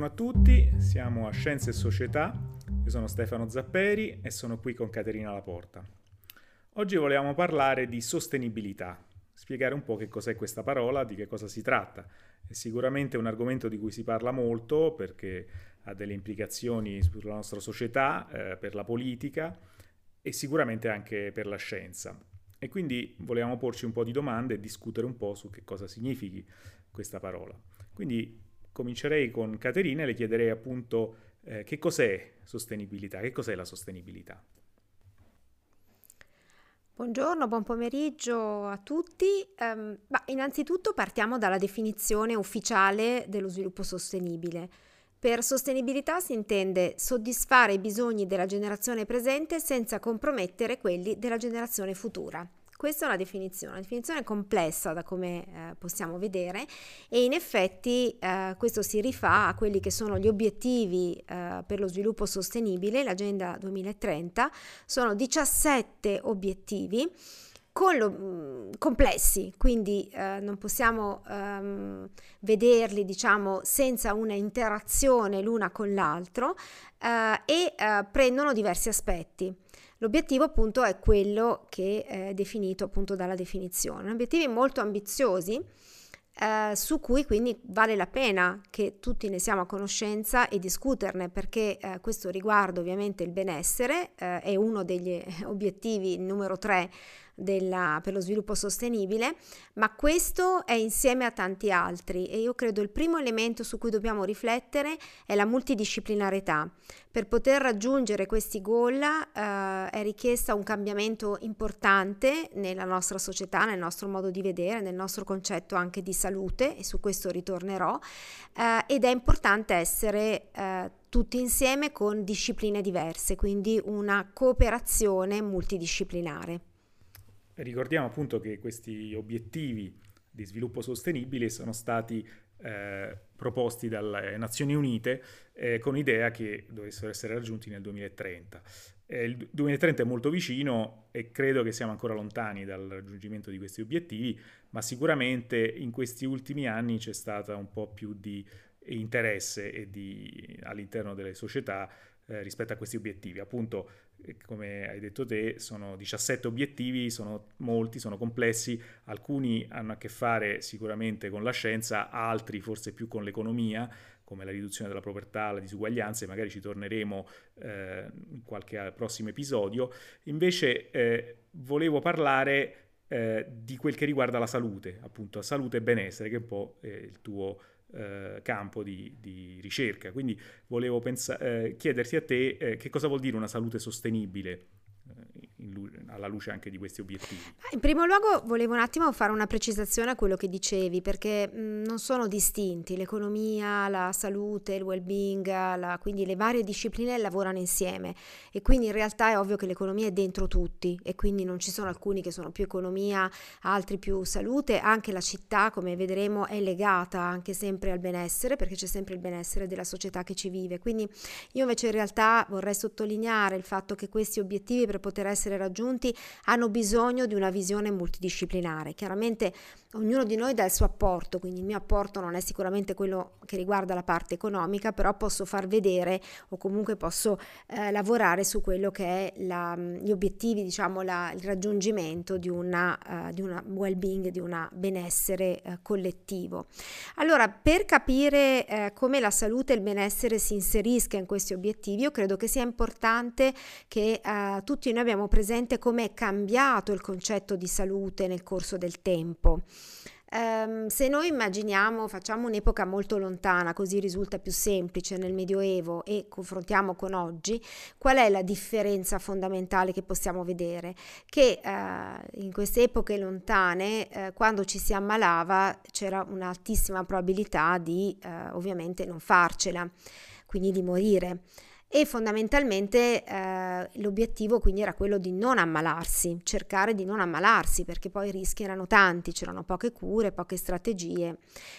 Buongiorno a tutti, siamo a Scienze e Società, io sono Stefano Zapperi e sono qui con Caterina Laporta. Oggi volevamo parlare di sostenibilità, spiegare un po' che cos'è questa parola, di che cosa si tratta. È sicuramente un argomento di cui si parla molto perché ha delle implicazioni sulla nostra società, eh, per la politica e sicuramente anche per la scienza. E quindi volevamo porci un po' di domande e discutere un po' su che cosa significhi questa parola. Quindi comincerei con Caterina e le chiederei appunto eh, che cos'è sostenibilità, che cos'è la sostenibilità. Buongiorno, buon pomeriggio a tutti. Um, bah, innanzitutto partiamo dalla definizione ufficiale dello sviluppo sostenibile. Per sostenibilità si intende soddisfare i bisogni della generazione presente senza compromettere quelli della generazione futura. Questa è una definizione, una definizione complessa da come eh, possiamo vedere e in effetti eh, questo si rifà a quelli che sono gli obiettivi eh, per lo sviluppo sostenibile, l'Agenda 2030, sono 17 obiettivi con lo, mm, complessi, quindi eh, non possiamo ehm, vederli diciamo senza una interazione l'una con l'altro eh, e eh, prendono diversi aspetti. L'obiettivo appunto è quello che è definito appunto dalla definizione. Obiettivi molto ambiziosi eh, su cui quindi vale la pena che tutti ne siamo a conoscenza e discuterne perché eh, questo riguarda ovviamente il benessere, eh, è uno degli obiettivi numero tre della, per lo sviluppo sostenibile, ma questo è insieme a tanti altri e io credo il primo elemento su cui dobbiamo riflettere è la multidisciplinarietà. Per poter raggiungere questi goal eh, è richiesta un cambiamento importante nella nostra società, nel nostro modo di vedere, nel nostro concetto anche di salute e su questo ritornerò eh, ed è importante essere eh, tutti insieme con discipline diverse, quindi una cooperazione multidisciplinare. Ricordiamo appunto che questi obiettivi di sviluppo sostenibile sono stati eh, proposti dalle Nazioni Unite eh, con l'idea che dovessero essere raggiunti nel 2030. Eh, il 2030 è molto vicino e credo che siamo ancora lontani dal raggiungimento di questi obiettivi, ma sicuramente in questi ultimi anni c'è stata un po' più di interesse di, all'interno delle società eh, rispetto a questi obiettivi. Appunto, come hai detto te, sono 17 obiettivi, sono molti, sono complessi, alcuni hanno a che fare sicuramente con la scienza, altri forse più con l'economia, come la riduzione della povertà, la disuguaglianza, e magari ci torneremo eh, in qualche prossimo episodio. Invece eh, volevo parlare eh, di quel che riguarda la salute, appunto, salute e benessere, che è un po' il tuo eh, campo di, di, ricerca. Quindi volevo pensa- eh, chiederti a te eh, che cosa vuol dire una salute sostenibile alla luce anche di questi obiettivi? In primo luogo volevo un attimo fare una precisazione a quello che dicevi, perché mh, non sono distinti, l'economia, la salute, il well-being, la, quindi le varie discipline lavorano insieme. E quindi in realtà è ovvio che l'economia è dentro tutti e quindi non ci sono alcuni che sono più economia, altri più salute, anche la città come vedremo è legata anche sempre al benessere perché c'è sempre il benessere della società che ci vive, quindi io invece in realtà vorrei sottolineare il fatto che questi obiettivi per poter essere raggiunti pazienti hanno bisogno di una visione multidisciplinare. Chiaramente ognuno di noi dà il suo apporto, quindi il mio apporto non è sicuramente quello che riguarda la parte economica, però posso far vedere o comunque posso eh, lavorare su quello che è la, gli obiettivi, diciamo la, il raggiungimento di una, uh, well-being, di un benessere uh, collettivo. Allora, per capire uh, come la salute e il benessere si inserisca in questi obiettivi, io credo che sia importante che tutti noi abbiamo presente come è cambiato il concetto di salute nel corso del tempo. Um, se noi immaginiamo, facciamo un'epoca molto lontana, così risulta più semplice nel Medioevo e confrontiamo con oggi, qual è la differenza fondamentale che possiamo vedere? Che uh, in queste epoche lontane, uh, quando ci si ammalava, c'era un'altissima probabilità di uh, ovviamente non farcela, quindi di morire e fondamentalmente eh, l'obiettivo quindi era quello di non ammalarsi, cercare di non ammalarsi perché poi i rischi erano tanti, c'erano poche cure, poche strategie.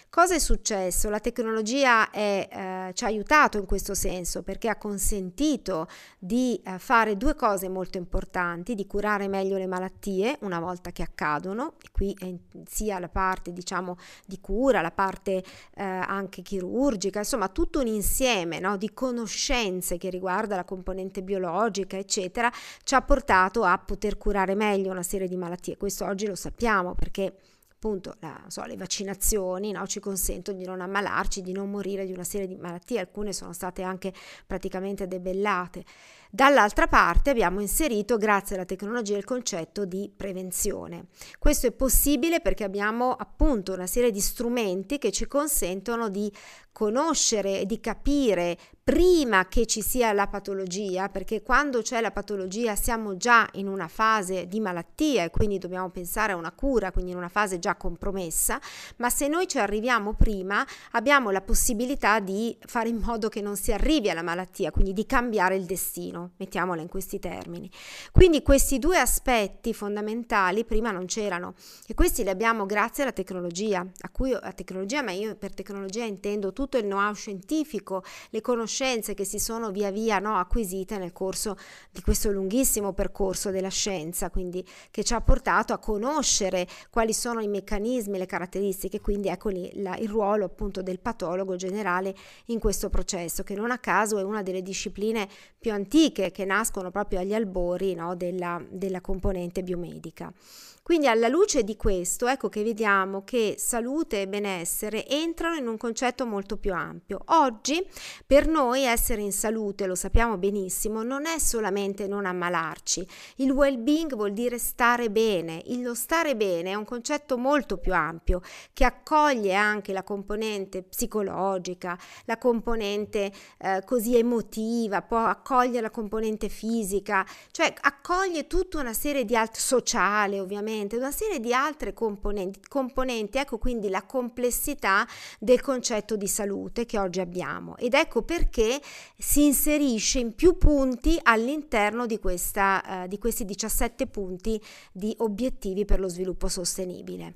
Cosa è successo? La tecnologia è, eh, ci ha aiutato in questo senso perché ha consentito di eh, fare due cose molto importanti, di curare meglio le malattie una volta che accadono, e qui è sia la parte diciamo di cura, la parte eh, anche chirurgica, insomma tutto un insieme no, di conoscenze che riguarda la componente biologica, eccetera, ci ha portato a poter curare meglio una serie di malattie. Questo oggi lo sappiamo perché appunto la, so, le vaccinazioni no, ci consentono di non ammalarci, di non morire di una serie di malattie, alcune sono state anche praticamente debellate. Dall'altra parte abbiamo inserito, grazie alla tecnologia, il concetto di prevenzione. Questo è possibile perché abbiamo appunto una serie di strumenti che ci consentono di conoscere e di capire prima che ci sia la patologia, perché quando c'è la patologia siamo già in una fase di malattia e quindi dobbiamo pensare a una cura, quindi in una fase già compromessa, ma se noi ci arriviamo prima abbiamo la possibilità di fare in modo che non si arrivi alla malattia, quindi di cambiare il destino mettiamola in questi termini. Quindi questi due aspetti fondamentali prima non c'erano e questi li abbiamo grazie alla tecnologia, a cui a tecnologia, ma io per tecnologia intendo tutto il know-how scientifico, le conoscenze che si sono via via no, acquisite nel corso di questo lunghissimo percorso della scienza, quindi che ci ha portato a conoscere quali sono i meccanismi, le caratteristiche, quindi ecco lì la, il ruolo appunto del patologo generale in questo processo, che non a caso è una delle discipline più antiche antiche che nascono proprio agli albori no, della, della componente biomedica. Quindi alla luce di questo, ecco che vediamo che salute e benessere entrano in un concetto molto più ampio. Oggi per noi essere in salute, lo sappiamo benissimo, non è solamente non ammalarci. Il well-being vuol dire stare bene. Il lo stare bene è un concetto molto più ampio che accoglie anche la componente psicologica, la componente eh, così emotiva, può accogliere la componente fisica, cioè accoglie tutta una serie di altre sociale, ovviamente ovviamente una serie di altre componenti, componenti, ecco quindi la complessità del concetto di salute che oggi abbiamo ed ecco perché si inserisce in più punti all'interno di, questa, uh, di questi 17 punti di obiettivi per lo sviluppo sostenibile.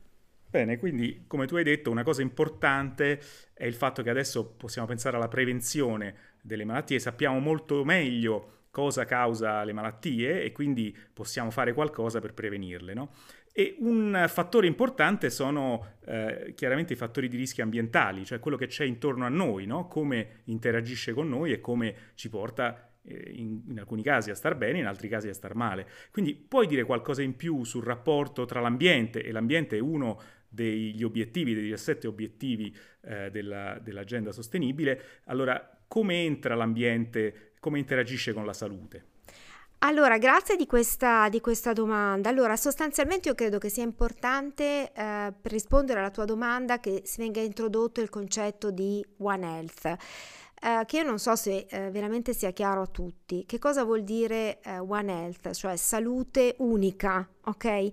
Bene, quindi come tu hai detto, una cosa importante è il fatto che adesso possiamo pensare alla prevenzione delle malattie, sappiamo molto meglio cosa causa le malattie e quindi possiamo fare qualcosa per prevenirle. No? E un fattore importante sono eh, chiaramente i fattori di rischio ambientali, cioè quello che c'è intorno a noi, no? come interagisce con noi e come ci porta eh, in, in, alcuni casi a star bene, in altri casi a star male. Quindi puoi dire qualcosa in più sul rapporto tra l'ambiente e l'ambiente è uno degli obiettivi, dei 17 obiettivi eh, della, dell'agenda sostenibile. Allora, come entra l'ambiente come interagisce con la salute? Allora, grazie di questa, di questa, domanda. Allora, sostanzialmente io credo che sia importante eh, per rispondere alla tua domanda che si venga introdotto il concetto di One Health. Eh, che io non so se eh, veramente sia chiaro a tutti. Che cosa vuol dire eh, One Health, cioè salute unica, ok?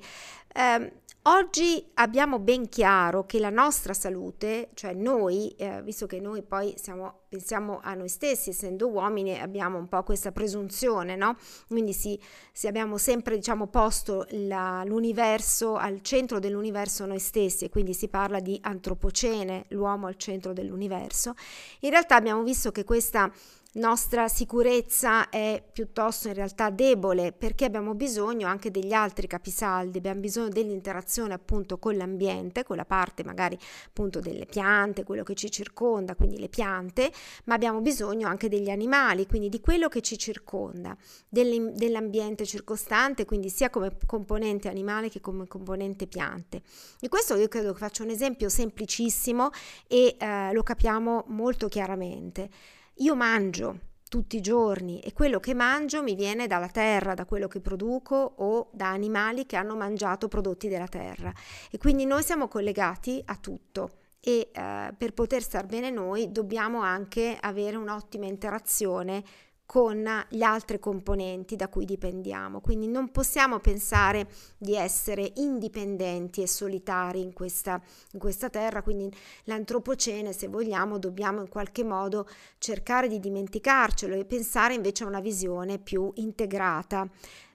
Oggi abbiamo ben chiaro che la nostra salute, cioè noi, eh, visto che noi poi siamo, pensiamo a noi stessi, essendo uomini, abbiamo un po' questa presunzione, no? Quindi sì, sì abbiamo sempre diciamo, posto la, l'universo al centro dell'universo noi stessi, e quindi si parla di antropocene, l'uomo al centro dell'universo. In realtà abbiamo visto che questa nostra sicurezza è piuttosto in realtà debole perché abbiamo bisogno anche degli altri capisaldi, abbiamo bisogno dell'interazione appunto con l'ambiente, con la parte magari appunto delle piante, quello che ci circonda, quindi le piante, ma abbiamo bisogno anche degli animali, quindi di quello che ci circonda, dell'ambiente circostante, quindi sia come componente animale che come componente piante. E questo io credo che faccia un esempio semplicissimo e eh, lo capiamo molto chiaramente. Io mangio tutti i giorni e quello che mangio mi viene dalla terra, da quello che produco o da animali che hanno mangiato prodotti della terra. E quindi noi siamo collegati a tutto e eh, per poter star bene noi dobbiamo anche avere un'ottima interazione con gli altri componenti da cui dipendiamo. Quindi non possiamo pensare di essere indipendenti e solitari in questa, in questa terra, quindi l'antropocene, se vogliamo, dobbiamo in qualche modo cercare di dimenticarcelo e pensare invece a una visione più integrata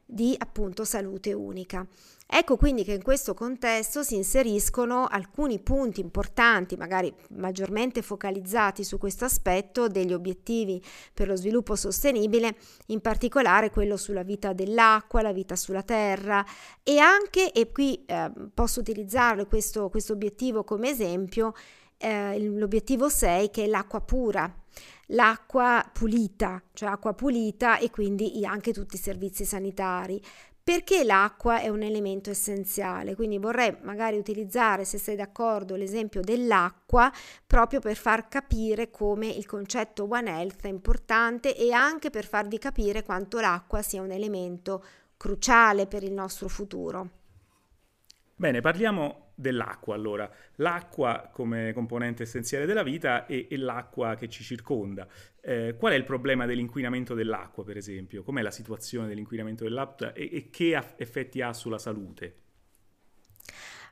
di appunto salute unica. Ecco quindi che in questo contesto si inseriscono alcuni punti importanti, magari maggiormente focalizzati su questo aspetto degli obiettivi per lo sviluppo sostenibile, in particolare quello sulla vita dell'acqua, la vita sulla terra. E anche, e qui eh, posso utilizzare questo, questo obiettivo come esempio, eh, l'obiettivo 6 che è l'acqua pura l'acqua pulita, cioè acqua pulita e quindi anche tutti i servizi sanitari perché l'acqua è un elemento essenziale. Quindi vorrei magari utilizzare, se sei d'accordo, l'esempio dell'acqua proprio per far capire come il concetto One Health è importante e anche per farvi capire quanto l'acqua sia un elemento cruciale per il nostro futuro. Bene, parliamo dell'acqua allora. L'acqua come componente essenziale della vita e, e l'acqua che ci circonda. Eh, qual è il problema dell'inquinamento dell'acqua, per esempio? Com'è la situazione dell'inquinamento dell'acqua e, e che effetti ha sulla salute?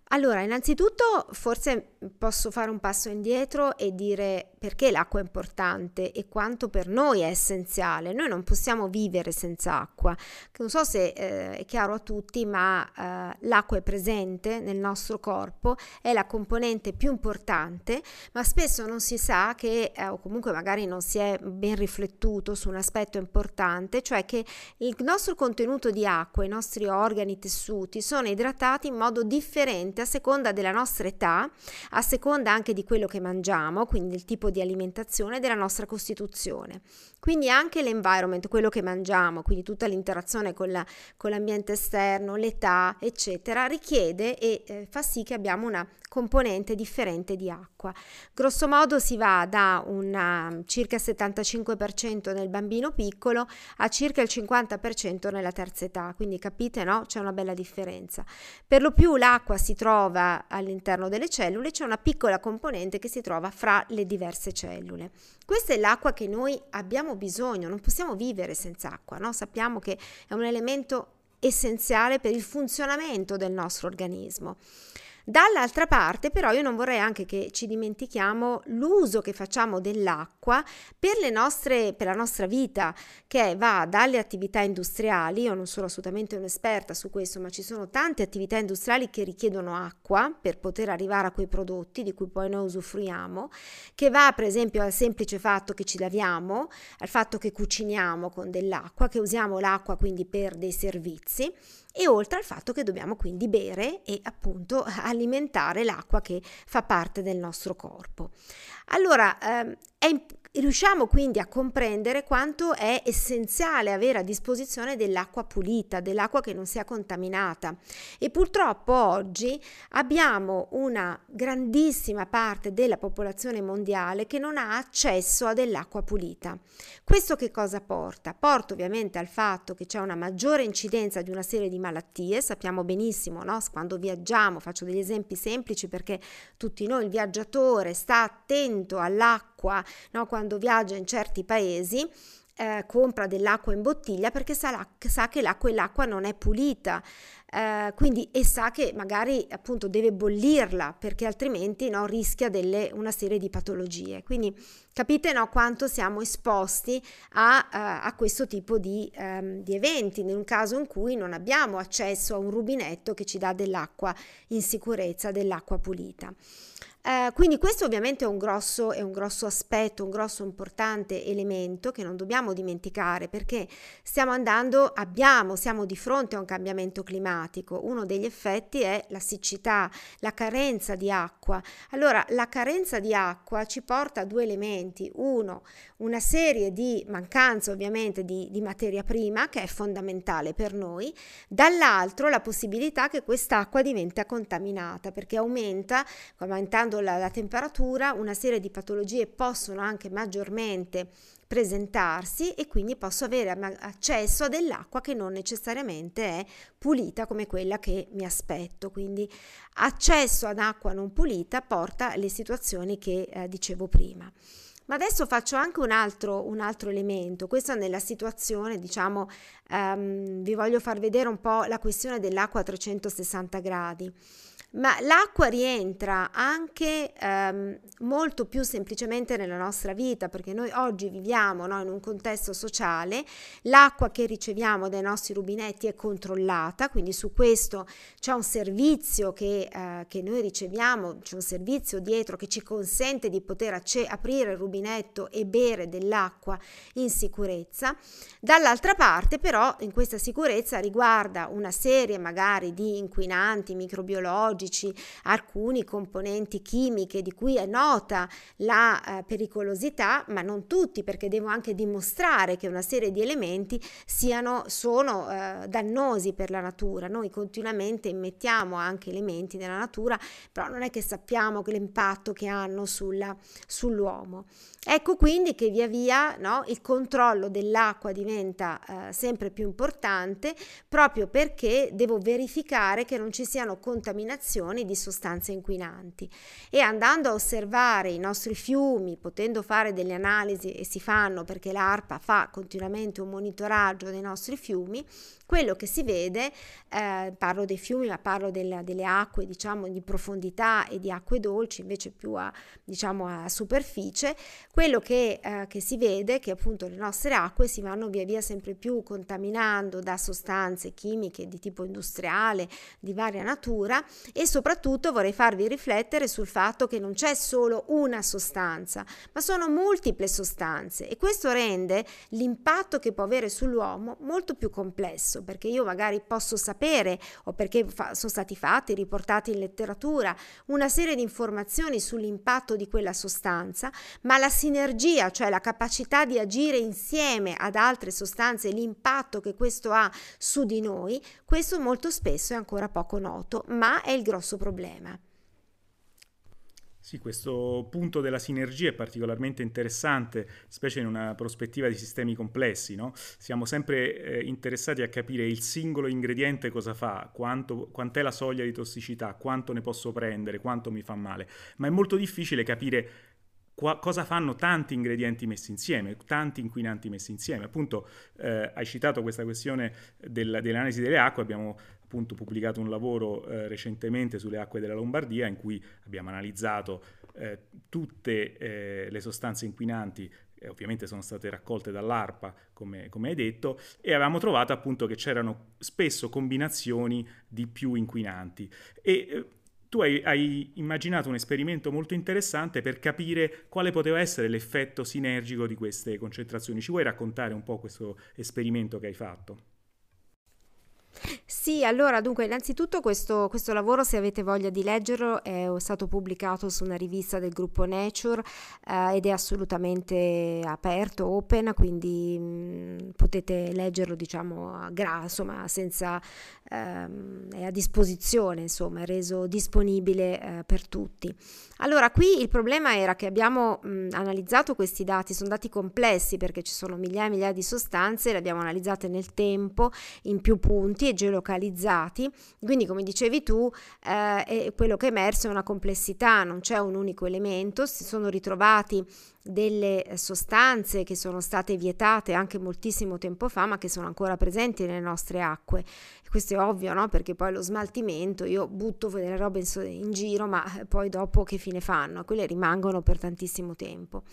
Allora, innanzitutto forse posso fare un passo indietro e dire perché l'acqua è importante e quanto per noi è essenziale. Noi non possiamo vivere senza acqua. Non so se eh, è chiaro a tutti, ma eh, l'acqua è presente nel nostro corpo, è la componente più importante, ma spesso non si sa che, eh, o comunque magari non si è ben riflettuto su un aspetto importante, cioè che il nostro contenuto di acqua, i nostri organi, i tessuti sono idratati in modo differente a seconda della nostra età, a seconda anche di quello che mangiamo, quindi del tipo di alimentazione e della nostra costituzione. Quindi anche l'environment, quello che mangiamo, quindi tutta l'interazione con, la, con l'ambiente esterno, l'età, eccetera, richiede e eh, fa sì che abbiamo una componente differente di acqua. Grosso modo si va da un circa 75% nel bambino piccolo a circa il 50% nella terza età, quindi capite, no? C'è una bella differenza. Per lo più l'acqua si trova all'interno delle cellule, c'è una piccola componente che si trova fra le diverse cellule. Questa è l'acqua che noi abbiamo bisogno, non possiamo vivere senza acqua, no? Sappiamo che è un elemento essenziale per il funzionamento del nostro organismo. Dall'altra parte però io non vorrei anche che ci dimentichiamo l'uso che facciamo dell'acqua per, nostre, per la nostra vita, che va dalle attività industriali, io non sono assolutamente un'esperta su questo, ma ci sono tante attività industriali che richiedono acqua per poter arrivare a quei prodotti di cui poi noi usufruiamo, che va per esempio al semplice fatto che ci laviamo, al fatto che cuciniamo con dell'acqua, che usiamo l'acqua quindi per dei servizi e oltre al fatto che dobbiamo quindi bere e appunto alimentare l'acqua che fa parte del nostro corpo. Allora, ehm, è, riusciamo quindi a comprendere quanto è essenziale avere a disposizione dell'acqua pulita, dell'acqua che non sia contaminata. E purtroppo oggi abbiamo una grandissima parte della popolazione mondiale che non ha accesso a dell'acqua pulita. Questo che cosa porta? Porta ovviamente al fatto che c'è una maggiore incidenza di una serie di malattie, sappiamo benissimo, no? quando viaggiamo, faccio degli esempi semplici perché tutti noi, il viaggiatore sta attento all'acqua, no? quando viaggia in certi paesi, eh, compra dell'acqua in bottiglia perché sa, sa che l'acqua, l'acqua non è pulita. Eh, quindi e sa che magari appunto deve bollirla perché altrimenti no, rischia delle, una serie di patologie. Quindi capite no, quanto siamo esposti a, a, a questo tipo di, um, di eventi in un caso in cui non abbiamo accesso a un rubinetto che ci dà dell'acqua in sicurezza, dell'acqua pulita. Eh, quindi questo ovviamente è un, grosso, è un grosso aspetto, un grosso importante elemento che non dobbiamo dimenticare perché stiamo andando, abbiamo, siamo di fronte a un cambiamento climatico. Uno degli effetti è la siccità, la carenza di acqua. Allora, la carenza di acqua ci porta a due elementi. Uno, una serie di mancanze ovviamente di, di materia prima che è fondamentale per noi, dall'altro la possibilità che quest'acqua diventa contaminata perché aumenta, aumentando aumentando la, la temperatura una serie di patologie possono anche maggiormente presentarsi e quindi posso avere accesso a dell'acqua che non necessariamente è pulita come quella che mi aspetto. Quindi accesso ad acqua non pulita porta alle situazioni che eh, dicevo prima. Ma adesso faccio anche un altro, un altro elemento, questo nella situazione, diciamo, um, vi voglio far vedere un po' la questione dell'acqua a 360 gradi ma l'acqua rientra anche ehm, molto più semplicemente nella nostra vita, perché noi oggi viviamo no, in un contesto sociale, l'acqua che riceviamo dai nostri rubinetti è controllata, quindi su questo c'è un servizio che, eh, che noi riceviamo, c'è un servizio dietro che ci consente di poter acce- aprire il rubinetto e bere dell'acqua in sicurezza. Dall'altra parte però in questa sicurezza riguarda una serie magari di inquinanti microbiologici, biologici, alcuni componenti chimiche di cui è nota la eh, pericolosità, ma non tutti, perché devo anche dimostrare che una serie di elementi siano, sono eh, dannosi per la natura. Noi continuamente immettiamo anche elementi nella natura, però non è che sappiamo che l'impatto che hanno sulla, sull'uomo. Ecco quindi che via via no, il controllo dell'acqua diventa eh, sempre più importante proprio perché devo verificare che non ci siano contaminazioni di sostanze inquinanti. E andando a osservare i nostri fiumi, potendo fare delle analisi e si fanno perché l'ARPA fa continuamente un monitoraggio dei nostri fiumi, quello che si vede, eh, parlo dei fiumi ma parlo del, delle acque diciamo di profondità e di acque dolci invece più a, diciamo, a superficie, quello che, eh, che si vede è che appunto le nostre acque si vanno via via sempre più contaminando da sostanze chimiche di tipo industriale di varia natura. E soprattutto vorrei farvi riflettere sul fatto che non c'è solo una sostanza ma sono multiple sostanze. E questo rende l'impatto che può avere sull'uomo molto più complesso perché io magari posso sapere o perché fa- sono stati fatti riportati in letteratura una serie di informazioni sull'impatto di quella sostanza ma la sinergia, cioè la capacità di agire insieme ad altre sostanze, l'impatto che questo ha su di noi, questo molto spesso è ancora poco noto, ma è il grosso problema. Sì, questo punto della sinergia è particolarmente interessante, specie in una prospettiva di sistemi complessi. No? Siamo sempre eh, interessati a capire il singolo ingrediente cosa fa, quanto, quant'è la soglia di tossicità, quanto ne posso prendere, quanto mi fa male, ma è molto difficile capire Qua, cosa fanno tanti ingredienti messi insieme, tanti inquinanti messi insieme. Appunto, eh, hai citato questa questione del, dell'analisi delle acque, abbiamo appunto pubblicato un lavoro eh, recentemente sulle acque della Lombardia in cui abbiamo analizzato eh, tutte eh, le sostanze inquinanti ovviamente sono state raccolte dall'ARPA, come, come, hai detto, e avevamo trovato appunto che c'erano spesso combinazioni di più inquinanti. E eh, tu hai, hai, immaginato un esperimento molto interessante per capire quale poteva essere l'effetto sinergico di queste concentrazioni. Ci vuoi raccontare un po' questo esperimento che hai fatto? Sì, allora dunque innanzitutto questo, questo, lavoro se avete voglia di leggerlo è stato pubblicato su una rivista del gruppo Nature eh, ed è assolutamente aperto, open, quindi mh, mm, potete leggerlo diciamo a gra, insomma senza, ehm, è a disposizione, insomma è reso disponibile eh, per tutti. Allora qui il problema era che abbiamo mh, analizzato questi dati, sono dati complessi perché ci sono migliaia e migliaia di sostanze, le abbiamo analizzate nel tempo in più punti e geolocalizzati, quindi come dicevi tu, eh, quello che è emerso è una complessità, non c'è un unico elemento, si sono ritrovati delle sostanze che sono state vietate anche moltissimo tempo fa, ma che sono ancora presenti nelle nostre acque. Questo è ovvio, no? Perché poi lo smaltimento, io butto delle robe in, in giro, ma poi dopo che fine fanno? Quelle rimangono per tantissimo tempo.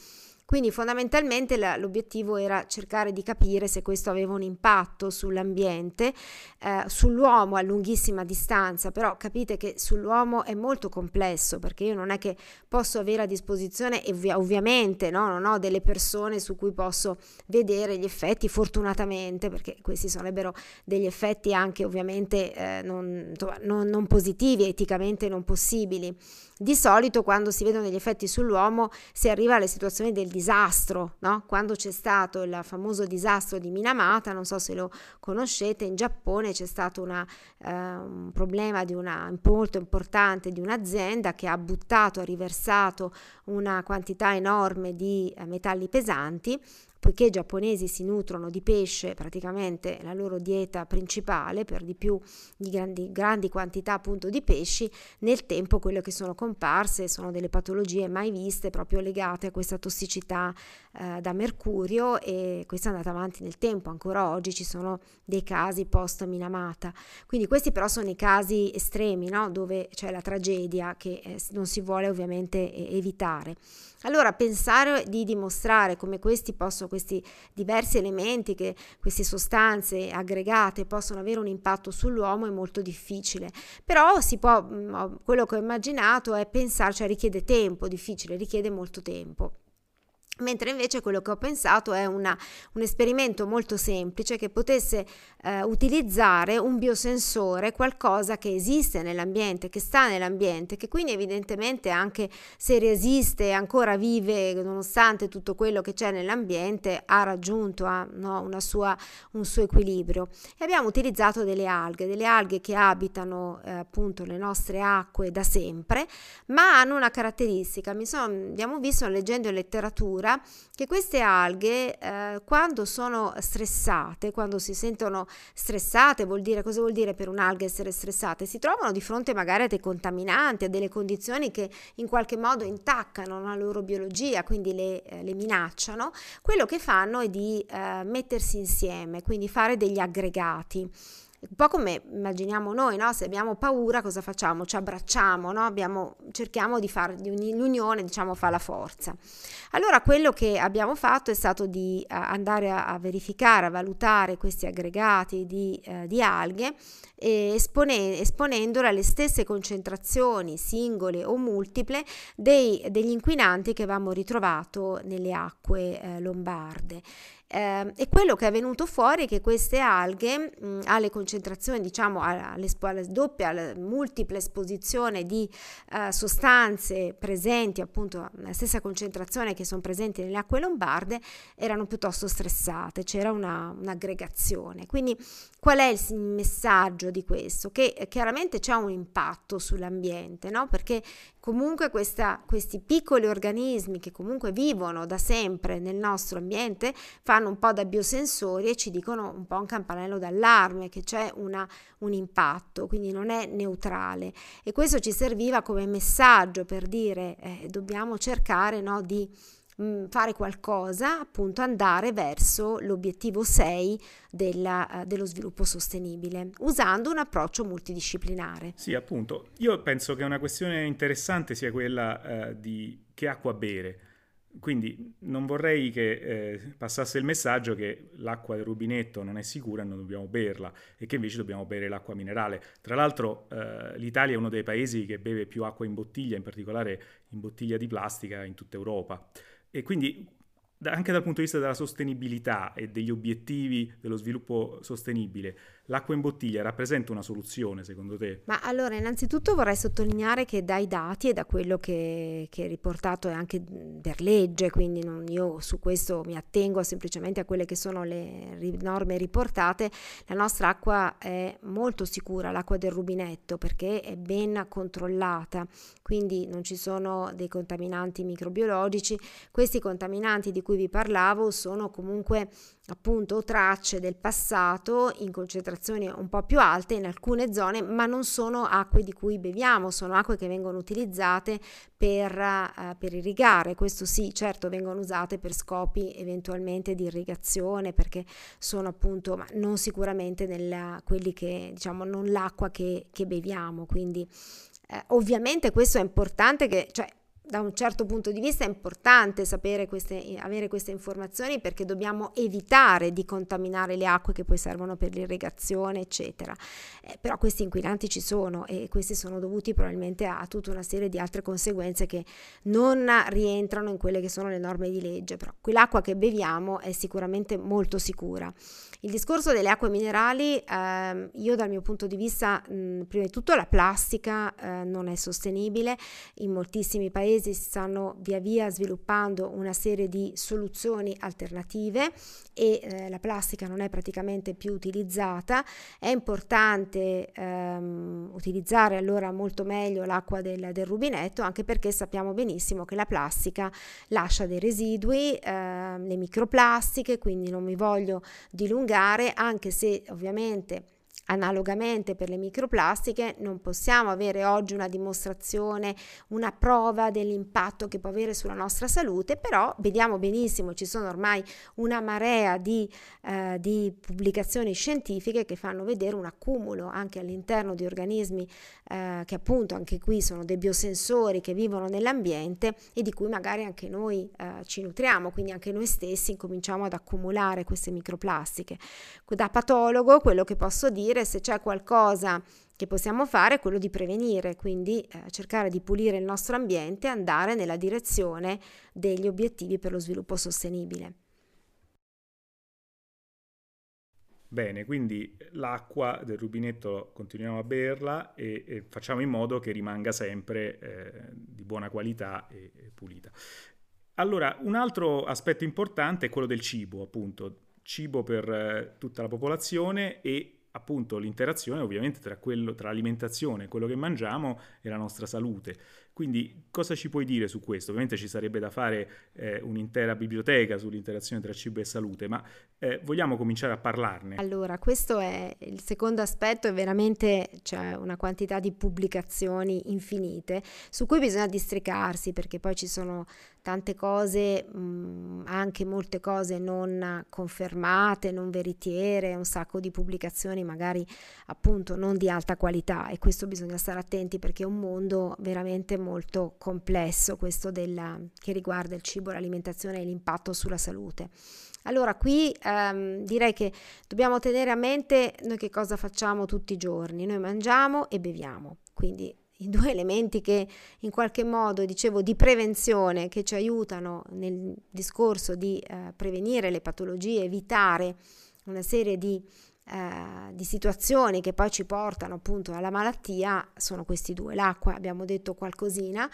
Quindi fondamentalmente l'obiettivo era cercare di capire se questo aveva un impatto sull'ambiente, eh, sull'uomo a lunghissima distanza, però capite che sull'uomo è molto complesso perché io non è che posso avere a disposizione, ovvi- ovviamente no, non ho delle persone su cui posso vedere gli effetti, fortunatamente, perché questi sarebbero degli effetti anche ovviamente eh, non, non, non positivi, eticamente non possibili. Di solito quando si vedono degli effetti sull'uomo si arriva alle situazioni del disastro, no? Quando c'è stato il famoso disastro di Minamata, non so se lo conoscete, in Giappone c'è stato una, eh, un problema una, molto importante di un'azienda che ha buttato, ha riversato una quantità enorme di eh, metalli pesanti poiché i giapponesi si nutrono di pesce, praticamente la loro dieta principale, per di più di grandi, grandi quantità appunto di pesci, nel tempo quelle che sono comparse sono delle patologie mai viste proprio legate a questa tossicità eh, da mercurio e questa è andata avanti nel tempo, ancora oggi ci sono dei casi post Minamata. Quindi questi però sono i casi estremi, no? dove c'è la tragedia che eh, non si vuole ovviamente eh, evitare. Allora pensare di dimostrare come questi, possono, questi diversi elementi, che queste sostanze aggregate possono avere un impatto sull'uomo è molto difficile, però si può, mm, quello che ho immaginato è pensare, cioè richiede tempo, difficile, richiede molto tempo. Mentre invece quello che ho pensato è una, un esperimento molto semplice che potesse eh, utilizzare un biosensore, qualcosa che esiste nell'ambiente, che sta nell'ambiente, che quindi evidentemente anche se resiste e ancora vive nonostante tutto quello che c'è nell'ambiente, ha raggiunto ha, no, sua, un suo equilibrio. E abbiamo utilizzato delle alghe, delle alghe che abitano eh, appunto le nostre acque da sempre, ma hanno una caratteristica. Mi sono, abbiamo visto leggendo in letteratura addirittura che queste alghe eh, quando sono stressate, quando si sentono stressate, vuol dire cosa vuol dire per un'alga essere stressate? Si trovano di fronte magari a dei contaminanti, a delle condizioni che in qualche modo intaccano la loro biologia, quindi le, eh, le minacciano. Quello che fanno è di eh, mettersi insieme, quindi fare degli aggregati. Un po' come immaginiamo noi, no? se abbiamo paura cosa facciamo? Ci abbracciamo, no? abbiamo, cerchiamo di fare l'unione, diciamo fa la forza. Allora quello che abbiamo fatto è stato di uh, andare a, a, verificare, a valutare questi aggregati di, uh, di alghe espone, esponendole alle stesse concentrazioni singole o multiple dei, degli inquinanti che avevamo ritrovato nelle acque eh, lombarde. Eh, e quello che è venuto fuori è che queste alghe mh, alle concentrazioni, diciamo alla doppia, alla multiple esposizione di eh, sostanze presenti appunto nella stessa concentrazione che sono presenti nelle acque lombarde, erano piuttosto stressate, c'era una, un'aggregazione. Quindi qual è il messaggio di questo? Che eh, chiaramente c'è un impatto sull'ambiente, no? perché comunque questa, questi piccoli organismi che comunque vivono da sempre nel nostro ambiente fanno un po' da biosensori e ci dicono un po' un campanello d'allarme che c'è una, un impatto, quindi non è neutrale. E questo ci serviva come messaggio per dire eh, dobbiamo cercare no, di Mm, fare qualcosa, appunto andare verso l'obiettivo 6 della, uh, dello sviluppo sostenibile, usando un approccio multidisciplinare. Sì, appunto. Io penso che una questione interessante sia quella uh, di che acqua bere. Quindi non vorrei che eh, passasse il messaggio che l'acqua del rubinetto non è sicura e non dobbiamo berla e che invece dobbiamo bere l'acqua minerale. Tra l'altro eh, l'Italia è uno dei paesi che beve più acqua in bottiglia, in particolare in bottiglia di plastica in tutta Europa. E quindi anche dal punto di vista della sostenibilità e degli obiettivi dello sviluppo sostenibile, L'acqua in bottiglia rappresenta una soluzione secondo te? Ma allora, innanzitutto vorrei sottolineare che dai dati e da quello che, che è riportato è anche per legge, quindi non, io su questo mi attengo semplicemente a quelle che sono le norme riportate, la nostra acqua è molto sicura, l'acqua del rubinetto, perché è ben controllata, quindi non ci sono dei contaminanti microbiologici. Questi contaminanti di cui vi parlavo sono comunque appunto tracce del passato in concentrazioni un po' più alte in alcune zone, ma non sono acque di cui beviamo, sono acque che vengono utilizzate per, uh, per irrigare. Questo sì, certo, vengono usate per scopi eventualmente di irrigazione, perché sono appunto, ma non sicuramente nella, quelli che diciamo non l'acqua che, che beviamo. Quindi eh, ovviamente questo è importante che, cioè, da un certo punto di vista è importante sapere queste, avere queste informazioni perché dobbiamo evitare di contaminare le acque che poi servono per l'irrigazione, eccetera. Eh, però questi inquinanti ci sono e questi sono dovuti probabilmente a tutta una serie di altre conseguenze che non rientrano in quelle che sono le norme di legge, però quell'acqua che beviamo è sicuramente molto sicura. Il discorso delle acque minerali, eh, io dal mio punto di vista, mh, prima di tutto la plastica eh, non è sostenibile in moltissimi paesi si stanno via via sviluppando una serie di soluzioni alternative e eh, la plastica non è praticamente più utilizzata. È importante ehm, utilizzare allora molto meglio l'acqua del, del, rubinetto anche perché sappiamo benissimo che la plastica lascia dei residui, eh, le microplastiche, quindi non mi voglio dilungare anche se ovviamente Analogamente per le microplastiche non possiamo avere oggi una dimostrazione, una prova dell'impatto che può avere sulla nostra salute, però vediamo benissimo, ci sono ormai una marea di, eh, di pubblicazioni scientifiche che fanno vedere un accumulo anche all'interno di organismi eh, che appunto anche qui sono dei biosensori che vivono nell'ambiente e di cui magari anche noi eh, ci nutriamo, quindi anche noi stessi cominciamo ad accumulare queste microplastiche. Da patologo quello che posso dire dire se c'è qualcosa che possiamo fare è quello di prevenire, quindi eh, cercare di pulire il nostro ambiente e andare nella direzione degli obiettivi per lo sviluppo sostenibile. Bene, quindi l'acqua del rubinetto continuiamo a berla e, e facciamo in modo che rimanga sempre eh, di buona qualità e, e pulita. Allora, un altro aspetto importante è quello del cibo, appunto, cibo per eh, tutta la popolazione e appunto l'interazione ovviamente tra, quello, tra l'alimentazione, quello che mangiamo e la nostra salute. Quindi cosa ci puoi dire su questo? Ovviamente ci sarebbe da fare eh, un'intera biblioteca sull'interazione tra cibo e salute, ma eh, vogliamo cominciare a parlarne? Allora, questo è il secondo aspetto, è veramente c'è una quantità di pubblicazioni infinite su cui bisogna districarsi perché poi ci sono tante cose, mh, mm, anche molte cose non confermate, non veritiere, un sacco di pubblicazioni magari appunto non di alta qualità e questo bisogna stare attenti perché è un mondo veramente molto complesso questo della, che riguarda il cibo, l'alimentazione e l'impatto sulla salute. Allora qui ehm, direi che dobbiamo tenere a mente noi che cosa facciamo tutti i giorni, noi mangiamo e beviamo, quindi i due elementi che in qualche modo, dicevo, di prevenzione che ci aiutano nel discorso di eh, prevenire le patologie, evitare una serie di, eh, di, situazioni che poi ci portano appunto alla malattia, sono questi due. L'acqua, abbiamo detto qualcosina.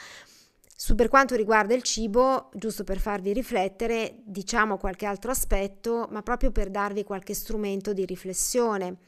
Su per quanto riguarda il cibo, giusto per farvi riflettere, diciamo qualche altro aspetto, ma proprio per darvi qualche strumento di riflessione.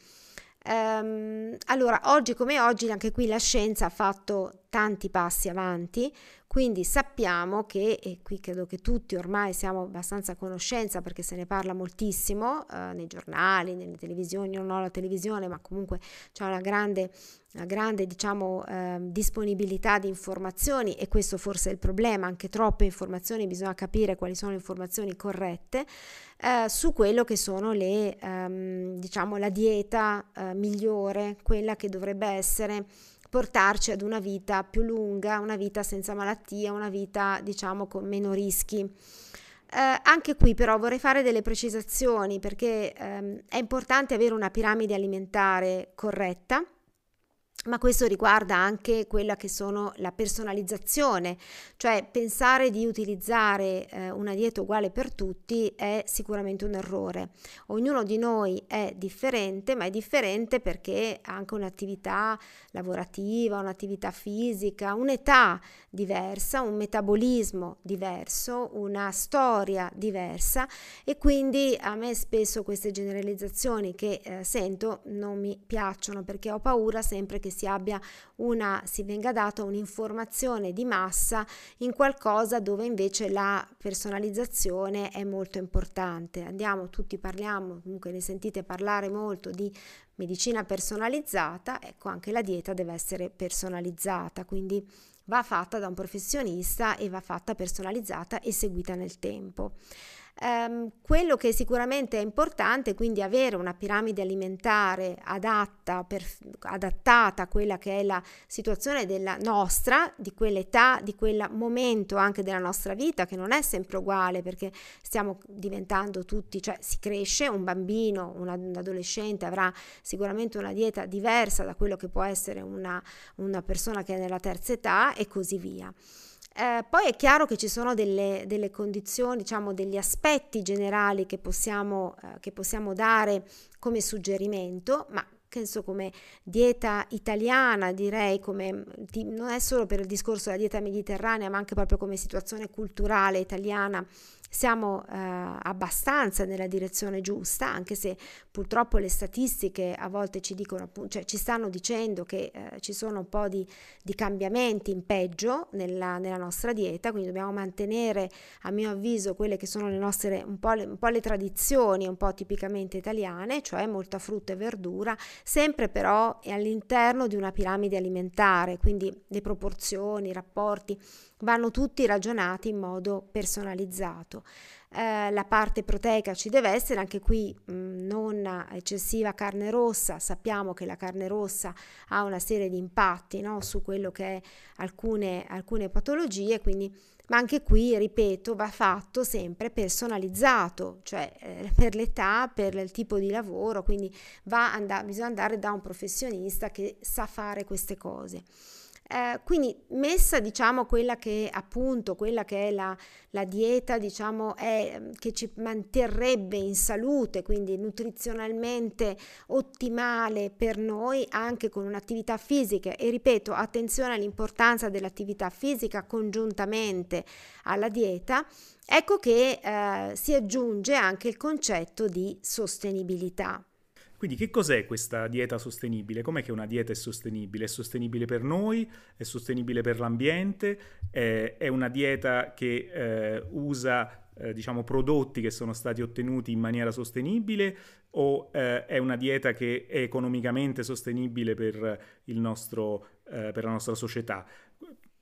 Um, allora, oggi come oggi, anche qui la scienza ha fatto tanti passi avanti, quindi sappiamo che, e qui credo che tutti ormai siamo abbastanza a conoscenza perché se ne parla moltissimo uh, nei giornali, nelle televisioni, non ho la televisione, ma comunque c'è una grande, una grande diciamo, uh, disponibilità di informazioni e questo forse è il problema, anche troppe informazioni, bisogna capire quali sono le informazioni corrette eh, su quello che sono le, ehm, diciamo, la dieta eh, migliore, quella che dovrebbe essere portarci ad una vita più lunga, una vita senza malattia, una vita diciamo con meno rischi. Eh, anche qui però vorrei fare delle precisazioni perché ehm, è importante avere una piramide alimentare corretta ma questo riguarda anche quella che sono la personalizzazione, cioè pensare di utilizzare eh, una dieta uguale per tutti è sicuramente un errore. Ognuno di noi è differente, ma è differente perché ha anche un'attività lavorativa, un'attività fisica, un'età diversa, un metabolismo diverso, una storia diversa e quindi a me spesso queste generalizzazioni che eh, sento non mi piacciono perché ho paura sempre che si abbia una, si venga data un'informazione di massa in qualcosa dove invece la personalizzazione è molto importante. Andiamo, tutti parliamo, comunque ne sentite parlare molto di medicina personalizzata, ecco anche la dieta deve essere personalizzata, quindi va fatta da un professionista e va fatta personalizzata e seguita nel tempo. Um, quello che sicuramente è importante quindi avere una piramide alimentare adatta, per, adattata a quella che è la situazione della nostra, di quell'età, di quel momento anche della nostra vita, che non è sempre uguale perché stiamo diventando tutti, cioè si cresce, un bambino, un adolescente avrà sicuramente una dieta diversa da quello che può essere una, una persona che è nella terza età e così via. Eh, poi è chiaro che ci sono delle, delle condizioni, diciamo degli aspetti generali che possiamo, eh, che possiamo dare come suggerimento, ma penso come dieta italiana, direi, come, non è solo per il discorso della dieta mediterranea, ma anche proprio come situazione culturale italiana siamo eh, abbastanza nella direzione giusta, anche se purtroppo le statistiche a volte ci dicono, cioè ci stanno dicendo che eh, ci sono un po' di, di cambiamenti in peggio nella, nella, nostra dieta, quindi dobbiamo mantenere, a mio avviso, quelle che sono le nostre, un po' le, un po' le tradizioni un po' tipicamente italiane, cioè molta frutta e verdura, sempre però all'interno di una piramide alimentare, quindi le proporzioni, i rapporti vanno tutti ragionati in modo personalizzato. Eh, la parte proteica ci deve essere, anche qui mh, mm, non eccessiva carne rossa, sappiamo che la carne rossa ha una serie di impatti no, su quello che è alcune, alcune patologie, quindi ma anche qui, ripeto, va fatto sempre personalizzato, cioè eh, per l'età, per il tipo di lavoro, quindi and- bisogna andare da un professionista che sa fare queste cose. Eh, quindi messa diciamo quella che appunto quella che è la, la dieta diciamo è, che ci manterrebbe in salute quindi nutrizionalmente ottimale per noi anche con un'attività fisica. E ripeto attenzione all'importanza dell'attività fisica congiuntamente alla dieta. Ecco che eh, si aggiunge anche il concetto di sostenibilità quindi che cos'è questa dieta sostenibile? Com'è che una dieta è sostenibile? È sostenibile per noi? È sostenibile per l'ambiente? È, una dieta che eh, usa eh, diciamo, prodotti che sono stati ottenuti in maniera sostenibile o eh, è una dieta che è economicamente sostenibile per, nostro, eh, per la nostra società?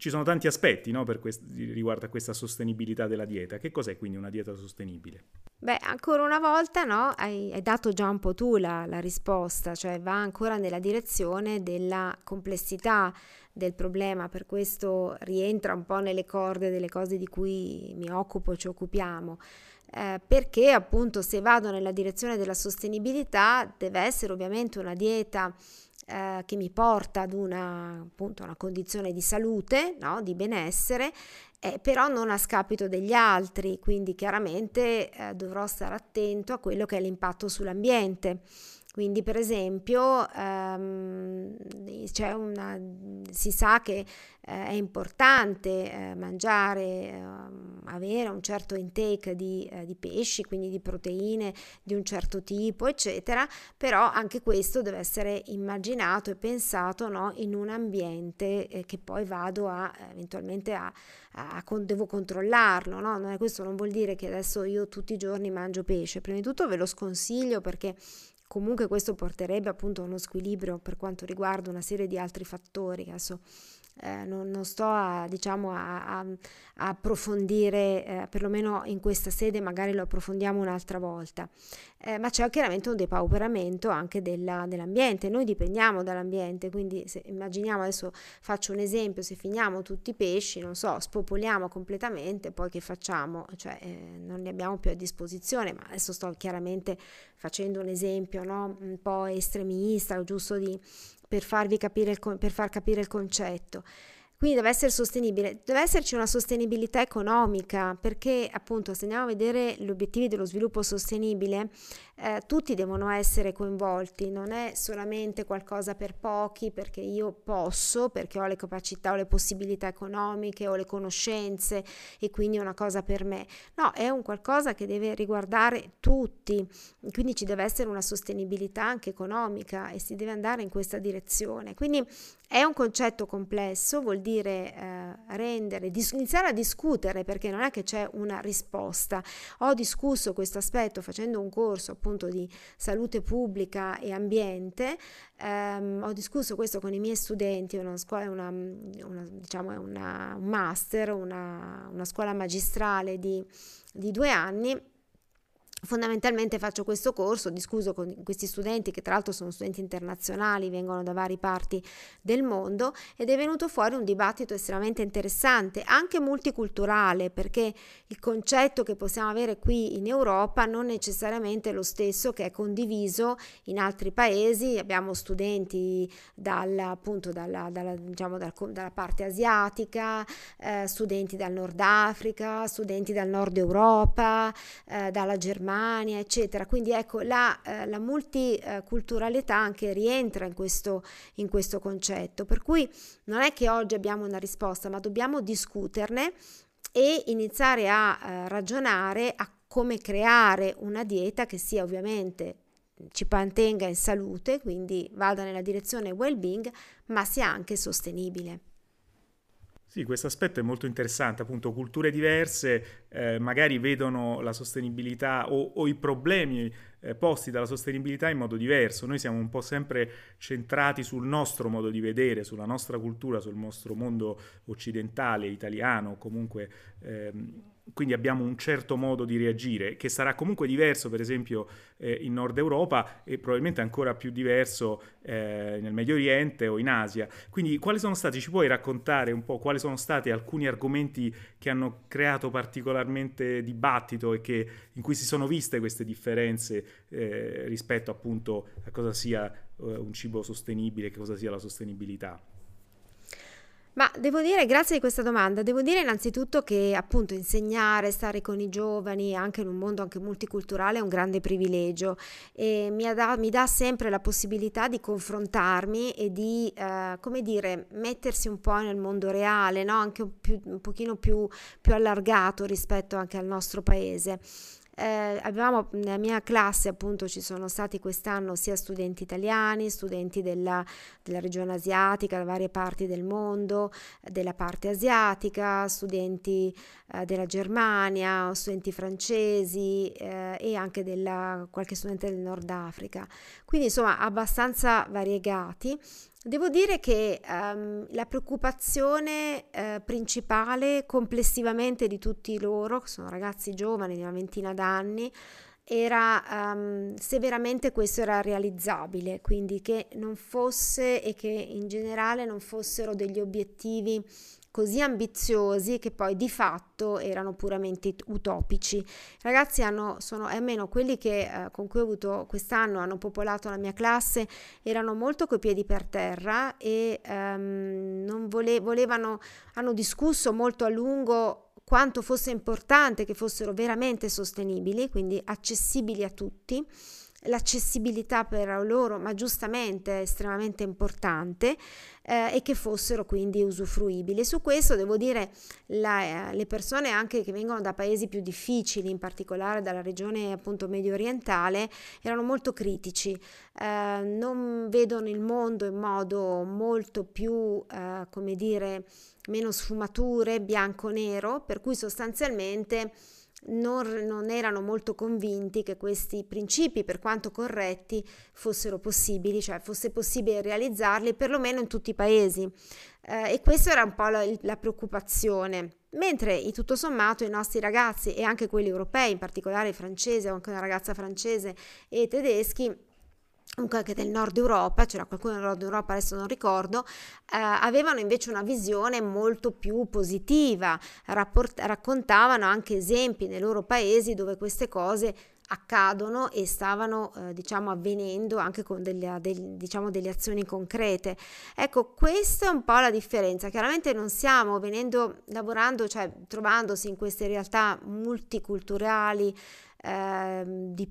Ci sono tanti aspetti no, quest- riguardo a questa sostenibilità della dieta. Che cos'è quindi una dieta sostenibile? Beh, ancora una volta no, hai, hai dato già un po' tu la, la, risposta, cioè va ancora nella direzione della complessità del problema, per questo rientra un po' nelle corde delle cose di cui mi occupo, ci occupiamo. Eh, perché appunto se vado nella direzione della sostenibilità deve essere ovviamente una dieta eh, che mi porta ad una, appunto, una condizione di salute, no? di benessere eh, però non a scapito degli altri, quindi chiaramente eh, dovrò stare attento a quello che è l'impatto sull'ambiente. Quindi, per esempio, ehm, una, si sa che eh, è importante eh, mangiare, eh, avere un certo intake di, eh, di, pesci, quindi di proteine di un certo tipo, eccetera, però anche questo deve essere immaginato e pensato no, in un ambiente eh, che poi vado a eventualmente a, a, a devo controllarlo. No? Non è, questo non vuol dire che adesso io tutti i giorni mangio pesce. Prima di tutto ve lo sconsiglio perché Comunque questo porterebbe appunto a uno squilibrio per quanto riguarda una serie di altri fattori. Adesso eh, non, non, sto a, diciamo, a, a, a approfondire, eh, perlomeno in questa sede magari lo approfondiamo un'altra volta, eh, ma c'è chiaramente un depauperamento anche della, dell'ambiente, noi dipendiamo dall'ambiente, quindi se immaginiamo, adesso faccio un esempio, se finiamo tutti i pesci, non so, spopoliamo completamente, poi che facciamo? Cioè eh, non li abbiamo più a disposizione, ma adesso sto chiaramente facendo un esempio no? un po' estremista, giusto di per, il, per far capire il concetto. Quindi deve essere sostenibile, deve esserci una sostenibilità economica perché appunto se andiamo a vedere gli obiettivi dello sviluppo sostenibile eh, tutti devono essere coinvolti, non è solamente qualcosa per pochi perché io posso, perché ho le capacità o le possibilità economiche o le conoscenze e quindi è una cosa per me. No, è un qualcosa che deve riguardare tutti, quindi ci deve essere una sostenibilità anche economica e si deve andare in questa direzione. Quindi è un concetto complesso, vuol dire eh, rendere, dis- iniziare a discutere perché non è che c'è una risposta. Ho discusso questo aspetto facendo un corso appunto appunto di salute pubblica e ambiente. Um, ho discusso questo con i miei studenti, una scuola, una, una, diciamo, è una, un master, una, una scuola magistrale di, di due anni Fondamentalmente faccio questo corso, discuso con questi studenti che tra l'altro sono studenti internazionali, vengono da varie parti del mondo ed è venuto fuori un dibattito estremamente interessante, anche multiculturale, perché il concetto che possiamo avere qui in Europa non necessariamente è lo stesso che è condiviso in altri paesi. Abbiamo studenti dal, appunto dalla, dalla, diciamo, dal, dalla parte asiatica, eh, studenti dal Nord Africa, studenti dal Nord Europa, eh, dalla Germania Germania, eccetera. Quindi ecco, la, eh, la multiculturalità anche rientra in questo, in questo concetto. Per cui non è che oggi abbiamo una risposta, ma dobbiamo discuterne e iniziare a eh, ragionare a come creare una dieta che sia ovviamente ci mantenga in salute, quindi vada nella direzione well-being, ma sia anche sostenibile. Sì, questo aspetto è molto interessante, appunto culture diverse eh, magari vedono la sostenibilità o, o i problemi eh, posti dalla sostenibilità in modo diverso. Noi siamo un po' sempre centrati sul nostro modo di vedere, sulla nostra cultura, sul nostro mondo occidentale, italiano, comunque ehm, quindi abbiamo un certo modo di reagire che sarà comunque diverso per esempio eh, in Nord Europa e probabilmente ancora più diverso eh, nel Medio Oriente o in Asia. Quindi quali sono stati, ci puoi raccontare un po' quali sono stati alcuni argomenti che hanno creato particolarmente dibattito e che, in cui si sono viste queste differenze eh, rispetto appunto a cosa sia eh, un cibo sostenibile, che cosa sia la sostenibilità? Ma devo dire, grazie di questa domanda, devo dire innanzitutto che appunto insegnare, stare con i giovani, anche in un mondo anche multiculturale, è un grande privilegio e mi, da, mi dà sempre la possibilità di confrontarmi e di, eh, come dire, mettersi un po' nel mondo reale, no? anche un, più, un pochino più, più allargato rispetto anche al nostro paese. Eh, avevamo nella mia classe appunto ci sono stati quest'anno sia studenti italiani, studenti della, della regione asiatica, da varie parti del mondo, della parte asiatica, studenti eh, della Germania, studenti francesi eh, e anche della, qualche studente del Nord Africa. Quindi insomma abbastanza variegati Devo dire che um, la preoccupazione eh, principale complessivamente di tutti loro, che sono ragazzi giovani di una ventina d'anni, era um, se veramente questo era realizzabile, quindi che non fosse e che in generale non fossero degli obiettivi così ambiziosi che poi di fatto erano puramente utopici. I ragazzi hanno, sono, almeno quelli che, eh, con cui ho avuto quest'anno hanno popolato la mia classe, erano molto coi piedi per terra e ehm, non vole, volevano, hanno discusso molto a lungo quanto fosse importante che fossero veramente sostenibili, quindi accessibili a tutti l'accessibilità per loro, ma giustamente estremamente importante, eh, e che fossero quindi usufruibili. Su questo devo dire la, eh, le persone anche che vengono da paesi più difficili, in particolare dalla regione appunto medio orientale, erano molto critici, eh, non vedono il mondo in modo molto più, eh, come dire, meno sfumature, bianco-nero, per cui sostanzialmente non, non, erano molto convinti che questi principi, per quanto corretti, fossero possibili, cioè fosse possibile realizzarli perlomeno in tutti i paesi. Eh, e questa era un po' la, la preoccupazione. Mentre tutto sommato i nostri ragazzi e anche quelli europei, in particolare i francesi, ho anche una ragazza francese e tedeschi, comunque anche del nord Europa, c'era qualcuno del nord Europa, adesso non ricordo, eh, avevano invece una visione molto più positiva, rapport- raccontavano anche esempi nei loro paesi dove queste cose accadono e stavano eh, diciamo avvenendo anche con delle, del, diciamo, delle azioni concrete. Ecco questa è un po' la differenza. Chiaramente non stiamo venendo lavorando cioè trovandosi in queste realtà multiculturali eh, di,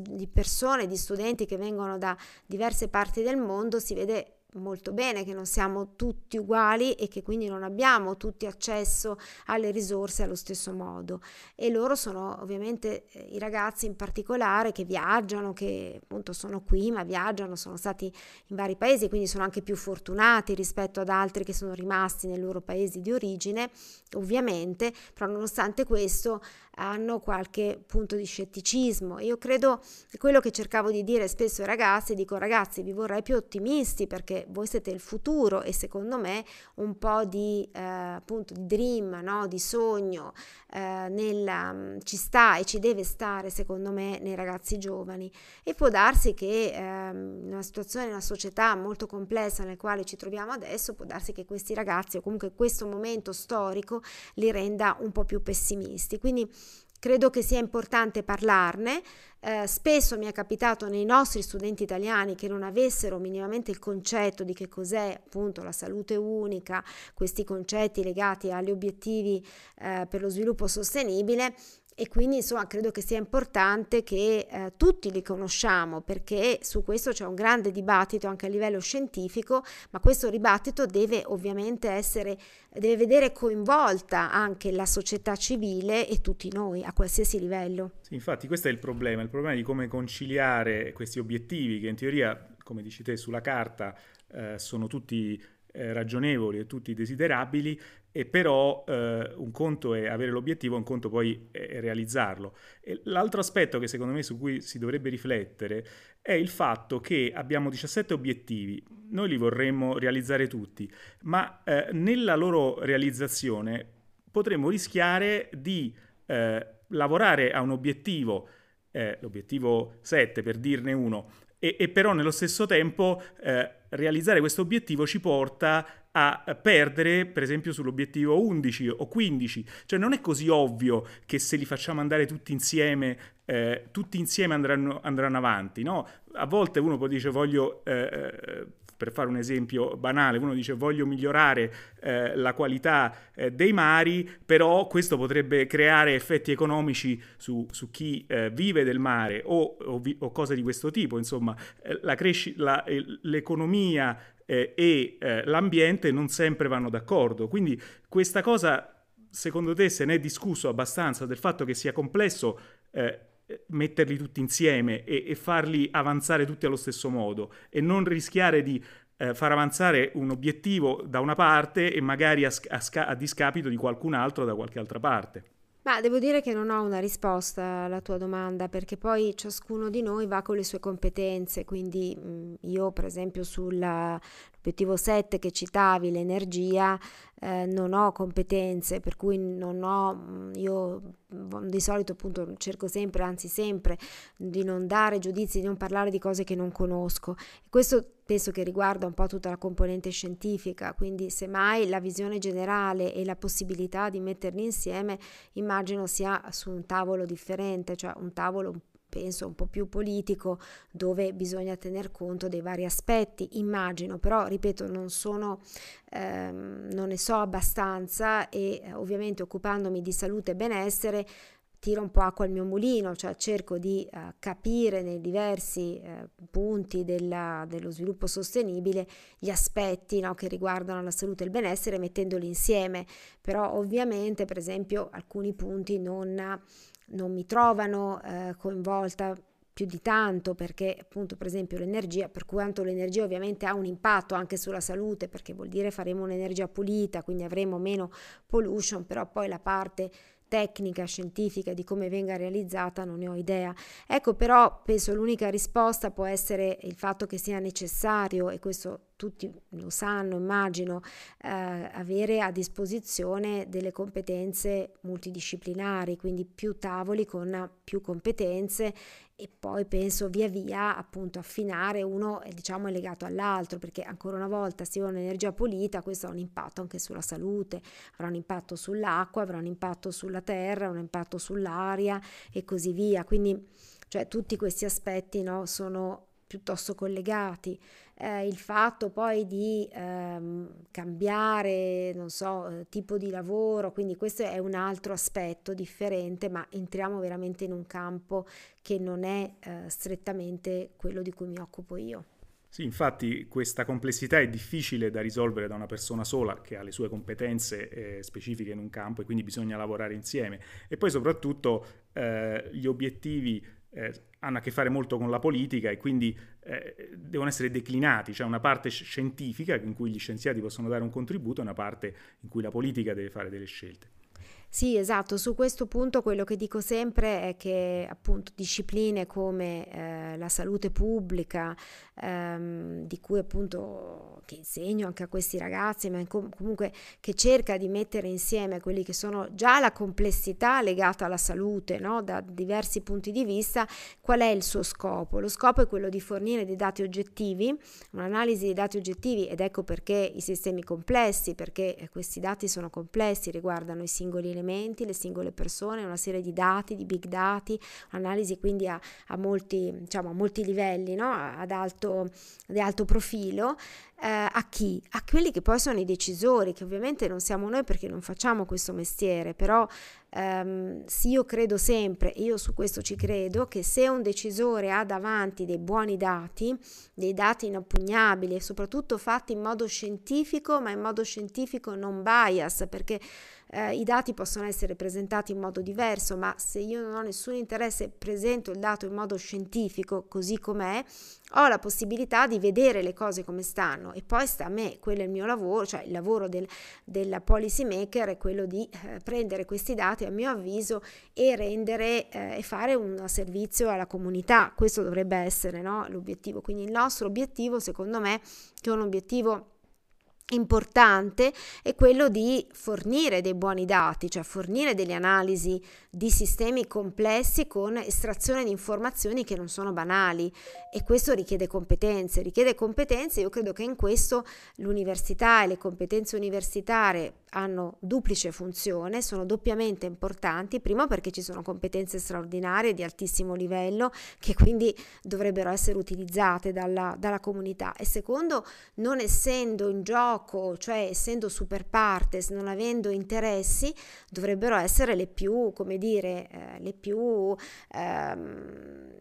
di persone, di studenti che vengono da diverse parti del mondo, si vede molto bene che non siamo tutti uguali e che quindi non abbiamo tutti accesso alle risorse allo stesso modo e loro sono ovviamente eh, i ragazzi in particolare che viaggiano che appunto sono qui ma viaggiano sono stati in vari paesi quindi sono anche più fortunati rispetto ad altri che sono rimasti nei loro paesi di origine ovviamente però nonostante questo hanno qualche punto di scetticismo. Io credo quello che cercavo di dire spesso ai ragazzi, dico ragazzi vi vorrei più ottimisti perché voi siete il futuro e secondo me un po' di eh, appunto di dream, no? di sogno eh, nella, mm, ci sta e ci deve stare secondo me nei ragazzi giovani e può darsi che eh, in una situazione, in una società molto complessa nel quale ci troviamo adesso, può darsi che questi ragazzi o comunque questo momento storico li renda un po' più pessimisti. Quindi Credo che sia importante parlarne. Eh, spesso mi è capitato nei nostri studenti italiani che non avessero minimamente il concetto di che cos'è appunto la salute unica, questi concetti legati agli obiettivi eh, per lo sviluppo sostenibile e quindi insomma credo che sia importante che eh, tutti li conosciamo perché su questo c'è un grande dibattito anche a livello scientifico, ma questo dibattito deve ovviamente essere, deve vedere coinvolta anche la società civile e tutti noi a qualsiasi livello. Sì, infatti questo è il problema, il problema di come conciliare questi obiettivi che in teoria, come dici te, sulla carta eh, sono tutti eh, ragionevoli e tutti desiderabili, e però eh, un conto è avere l'obiettivo, un conto poi è realizzarlo. E l'altro aspetto che secondo me su cui si dovrebbe riflettere è il fatto che abbiamo 17 obiettivi, noi li vorremmo realizzare tutti, ma eh, nella loro realizzazione potremmo rischiare di eh, lavorare a un obiettivo, eh, l'obiettivo 7 per dirne uno, e, e però nello stesso tempo eh, realizzare questo obiettivo ci porta a perdere, per esempio, sull'obiettivo 11 o 15. Cioè non è così ovvio che se li facciamo andare tutti insieme, eh, tutti insieme andranno, andranno avanti, no? A volte uno poi dice voglio... Eh, per fare un esempio banale, uno dice voglio migliorare eh, la qualità eh, dei mari, però questo potrebbe creare effetti economici su, su chi eh, vive del mare o, o, vi, o, cose di questo tipo, insomma eh, la cresci- la, l'economia eh, e eh, l'ambiente non sempre vanno d'accordo. Quindi questa cosa, secondo te, se ne è discusso abbastanza del fatto che sia complesso eh, metterli tutti insieme e, e, farli avanzare tutti allo stesso modo e non rischiare di eh, far avanzare un obiettivo da una parte e magari a, a, a discapito di qualcun altro da qualche altra parte. Ma devo dire che non ho una risposta alla tua domanda perché poi ciascuno di noi va con le sue competenze, quindi mh, io per esempio sull'obiettivo 7 che citavi, l'energia, eh, non ho competenze, per cui non ho, io di solito appunto cerco sempre, anzi sempre, di non dare giudizi, di non parlare di cose che non conosco. Questo penso che riguarda un po' tutta la componente scientifica, quindi semmai la visione generale e la possibilità di metterli insieme immagino sia su un tavolo differente, cioè un tavolo penso un po' più politico dove bisogna tener conto dei vari aspetti, immagino, però ripeto non sono, ehm, non ne so abbastanza e ovviamente occupandomi di salute e benessere tiro un po' acqua al mio mulino, cioè cerco di uh, capire nei diversi uh, punti della, dello sviluppo sostenibile gli aspetti no, che riguardano la salute e il benessere mettendoli insieme, però ovviamente per esempio alcuni punti non, non mi trovano uh, coinvolta più di tanto perché appunto per esempio l'energia, per quanto l'energia ovviamente ha un impatto anche sulla salute perché vuol dire faremo un'energia pulita, quindi avremo meno pollution, però poi la parte tecnica, scientifica di come venga realizzata non ne ho idea. Ecco però penso l'unica risposta può essere il fatto che sia necessario, e questo tutti lo sanno, immagino, eh, avere a disposizione delle competenze multidisciplinari, quindi più tavoli con più competenze e poi penso via via appunto affinare uno è, diciamo è legato all'altro perché ancora una volta se ho un'energia pulita questo ha un impatto anche sulla salute avrà un impatto sull'acqua avrà un impatto sulla terra un impatto sull'aria e così via. Quindi cioè tutti questi aspetti no, sono piuttosto collegati. Eh, il fatto poi di ehm, cambiare, non so, eh, tipo di lavoro, quindi questo è un altro aspetto differente, ma entriamo veramente in un campo che non è eh, strettamente quello di cui mi occupo io. Sì, infatti questa complessità è difficile da risolvere da una persona sola che ha le sue competenze eh, specifiche in un campo e quindi bisogna lavorare insieme. E poi soprattutto eh, gli obiettivi eh, hanno a che fare molto con la politica e quindi eh, devono essere declinati, cioè una parte scientifica in cui gli scienziati possono dare un contributo e una parte in cui la politica deve fare delle scelte. Sì, esatto, su questo punto quello che dico sempre è che appunto discipline come eh, la salute pubblica, ehm, di cui appunto che insegno anche a questi ragazzi, ma com- comunque che cerca di mettere insieme quelli che sono già la complessità legata alla salute, no? da diversi punti di vista, qual è il suo scopo? Lo scopo è quello di fornire dei dati oggettivi, un'analisi dei dati oggettivi ed ecco perché i sistemi complessi, perché questi dati sono complessi, riguardano i singoli elementi, le singole persone, una serie di dati, di big dati, analisi quindi a, a, molti, diciamo, a molti livelli, no? ad, alto, ad alto profilo eh, a chi? A quelli che poi sono i decisori, che ovviamente non siamo noi perché non facciamo questo mestiere, però ehm, sì, io credo sempre, io su questo ci credo, che se un decisore ha davanti dei buoni dati, dei dati inoppugnabili e soprattutto fatti in modo scientifico, ma in modo scientifico non bias, perché eh, i dati possono essere presentati in modo diverso, ma se io non ho nessun interesse presento il dato in modo scientifico così com'è, ho la possibilità di vedere le cose come stanno e poi sta a me, quello è il mio lavoro, cioè il lavoro del, del policy maker è quello di eh, prendere questi dati a mio avviso e rendere eh, e fare un servizio alla comunità. Questo dovrebbe essere no, l'obiettivo. Quindi il nostro obiettivo, secondo me, che è un obiettivo importante è quello di fornire dei buoni dati, cioè fornire delle analisi di sistemi complessi con estrazione di informazioni che non sono banali. E questo richiede competenze, richiede competenze, io credo che in questo l'università e le competenze universitarie hanno duplice funzione, sono doppiamente importanti, primo perché ci sono competenze straordinarie di altissimo livello che quindi dovrebbero essere utilizzate dalla, dalla comunità e secondo non essendo in gioco, cioè essendo super partes, non avendo interessi, dovrebbero essere le più, come dire, eh, le più... Ehm,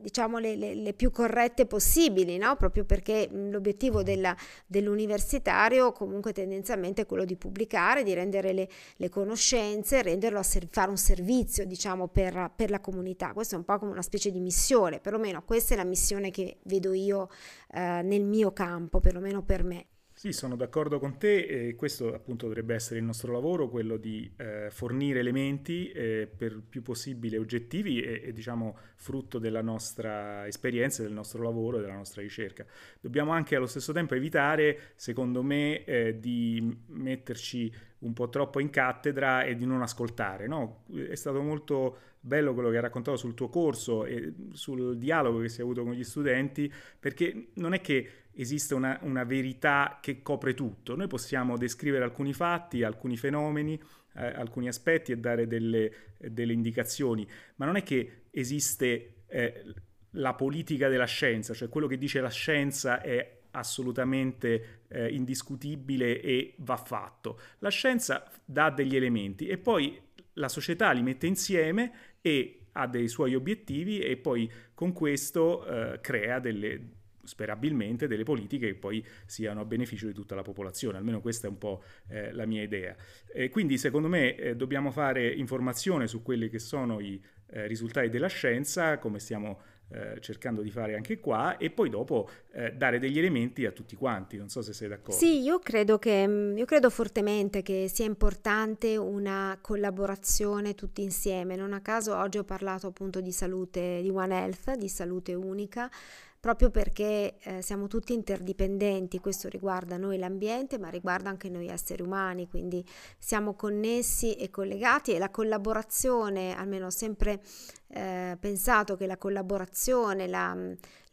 diciamo le, le, le, più corrette possibili, no? proprio perché l'obiettivo della, dell'universitario comunque tendenzialmente è quello di pubblicare, di rendere le, le conoscenze, renderlo a ser- fare un servizio diciamo per, per, la comunità. Questo è un po' come una specie di missione, perlomeno questa è la missione che vedo io eh, nel mio campo, perlomeno per me. Sì, sono d'accordo con te e questo appunto dovrebbe essere il nostro lavoro, quello di eh, fornire elementi eh, per più possibile oggettivi e, e, diciamo frutto della nostra esperienza, del nostro lavoro e della nostra ricerca. Dobbiamo anche allo stesso tempo evitare, secondo me, eh, di metterci un po' troppo in cattedra e di non ascoltare. No? È stato molto bello quello che hai raccontato sul tuo corso e sul dialogo che si è avuto con gli studenti, perché non è che esiste una, una, verità che copre tutto. Noi possiamo descrivere alcuni fatti, alcuni fenomeni, eh, alcuni aspetti e dare delle, delle, indicazioni, ma non è che esiste eh, la politica della scienza, cioè quello che dice la scienza è assolutamente eh, indiscutibile e va fatto. La scienza dà degli elementi e poi la società li mette insieme e ha dei suoi obiettivi e poi con questo eh, crea delle, sperabilmente delle politiche che poi siano a beneficio di tutta la popolazione, almeno questa è un po' eh, la mia idea. E quindi secondo me eh, dobbiamo fare informazione su quelli che sono i eh, risultati della scienza, come stiamo eh, cercando di fare anche qua e poi dopo eh, dare degli elementi a tutti quanti. Non so se sei d'accordo. Sì, io credo, che, mm, io credo fortemente che sia importante una collaborazione tutti insieme. Non a caso oggi ho parlato appunto di salute, di One Health, di salute unica proprio perché eh, siamo tutti interdipendenti, questo riguarda noi l'ambiente, ma riguarda anche noi esseri umani, quindi siamo connessi e collegati e la collaborazione, almeno sempre eh, pensato che la collaborazione, la,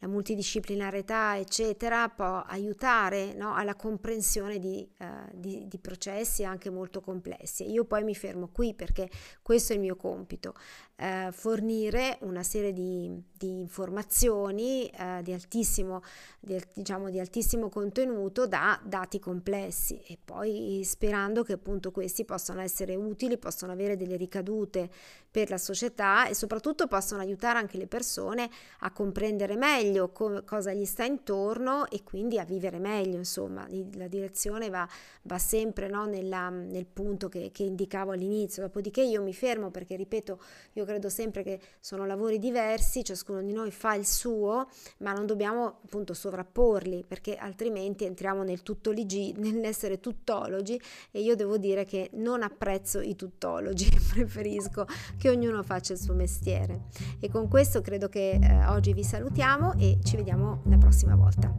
la multidisciplinarietà, eccetera, può aiutare no, alla comprensione di, uh, di, di, processi anche molto complessi. Io poi mi fermo qui perché questo è il mio compito, uh, fornire una serie di, di informazioni uh, di, altissimo, di, diciamo, di altissimo contenuto da dati complessi e poi sperando che appunto questi possano essere utili, possano avere delle ricadute per la società e soprattutto possono aiutare anche le persone a comprendere meglio co- cosa gli sta intorno e quindi a vivere meglio, insomma, la direzione va, va sempre no, nella, nel punto che, che indicavo all'inizio, dopodiché io mi fermo perché, ripeto, io credo sempre che sono lavori diversi, ciascuno di noi fa il suo, ma non dobbiamo appunto sovrapporli perché altrimenti entriamo nel tuttologi, nell'essere tuttologi e io devo dire che non apprezzo i tuttologi, preferisco che ognuno faccia il suo mestiere. E con questo credo che eh, oggi vi salutiamo e ci vediamo la prossima volta.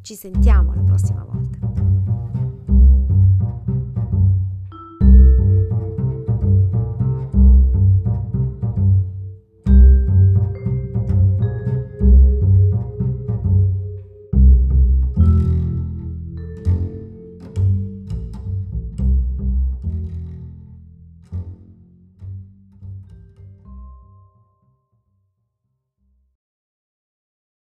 Ci sentiamo la prossima volta.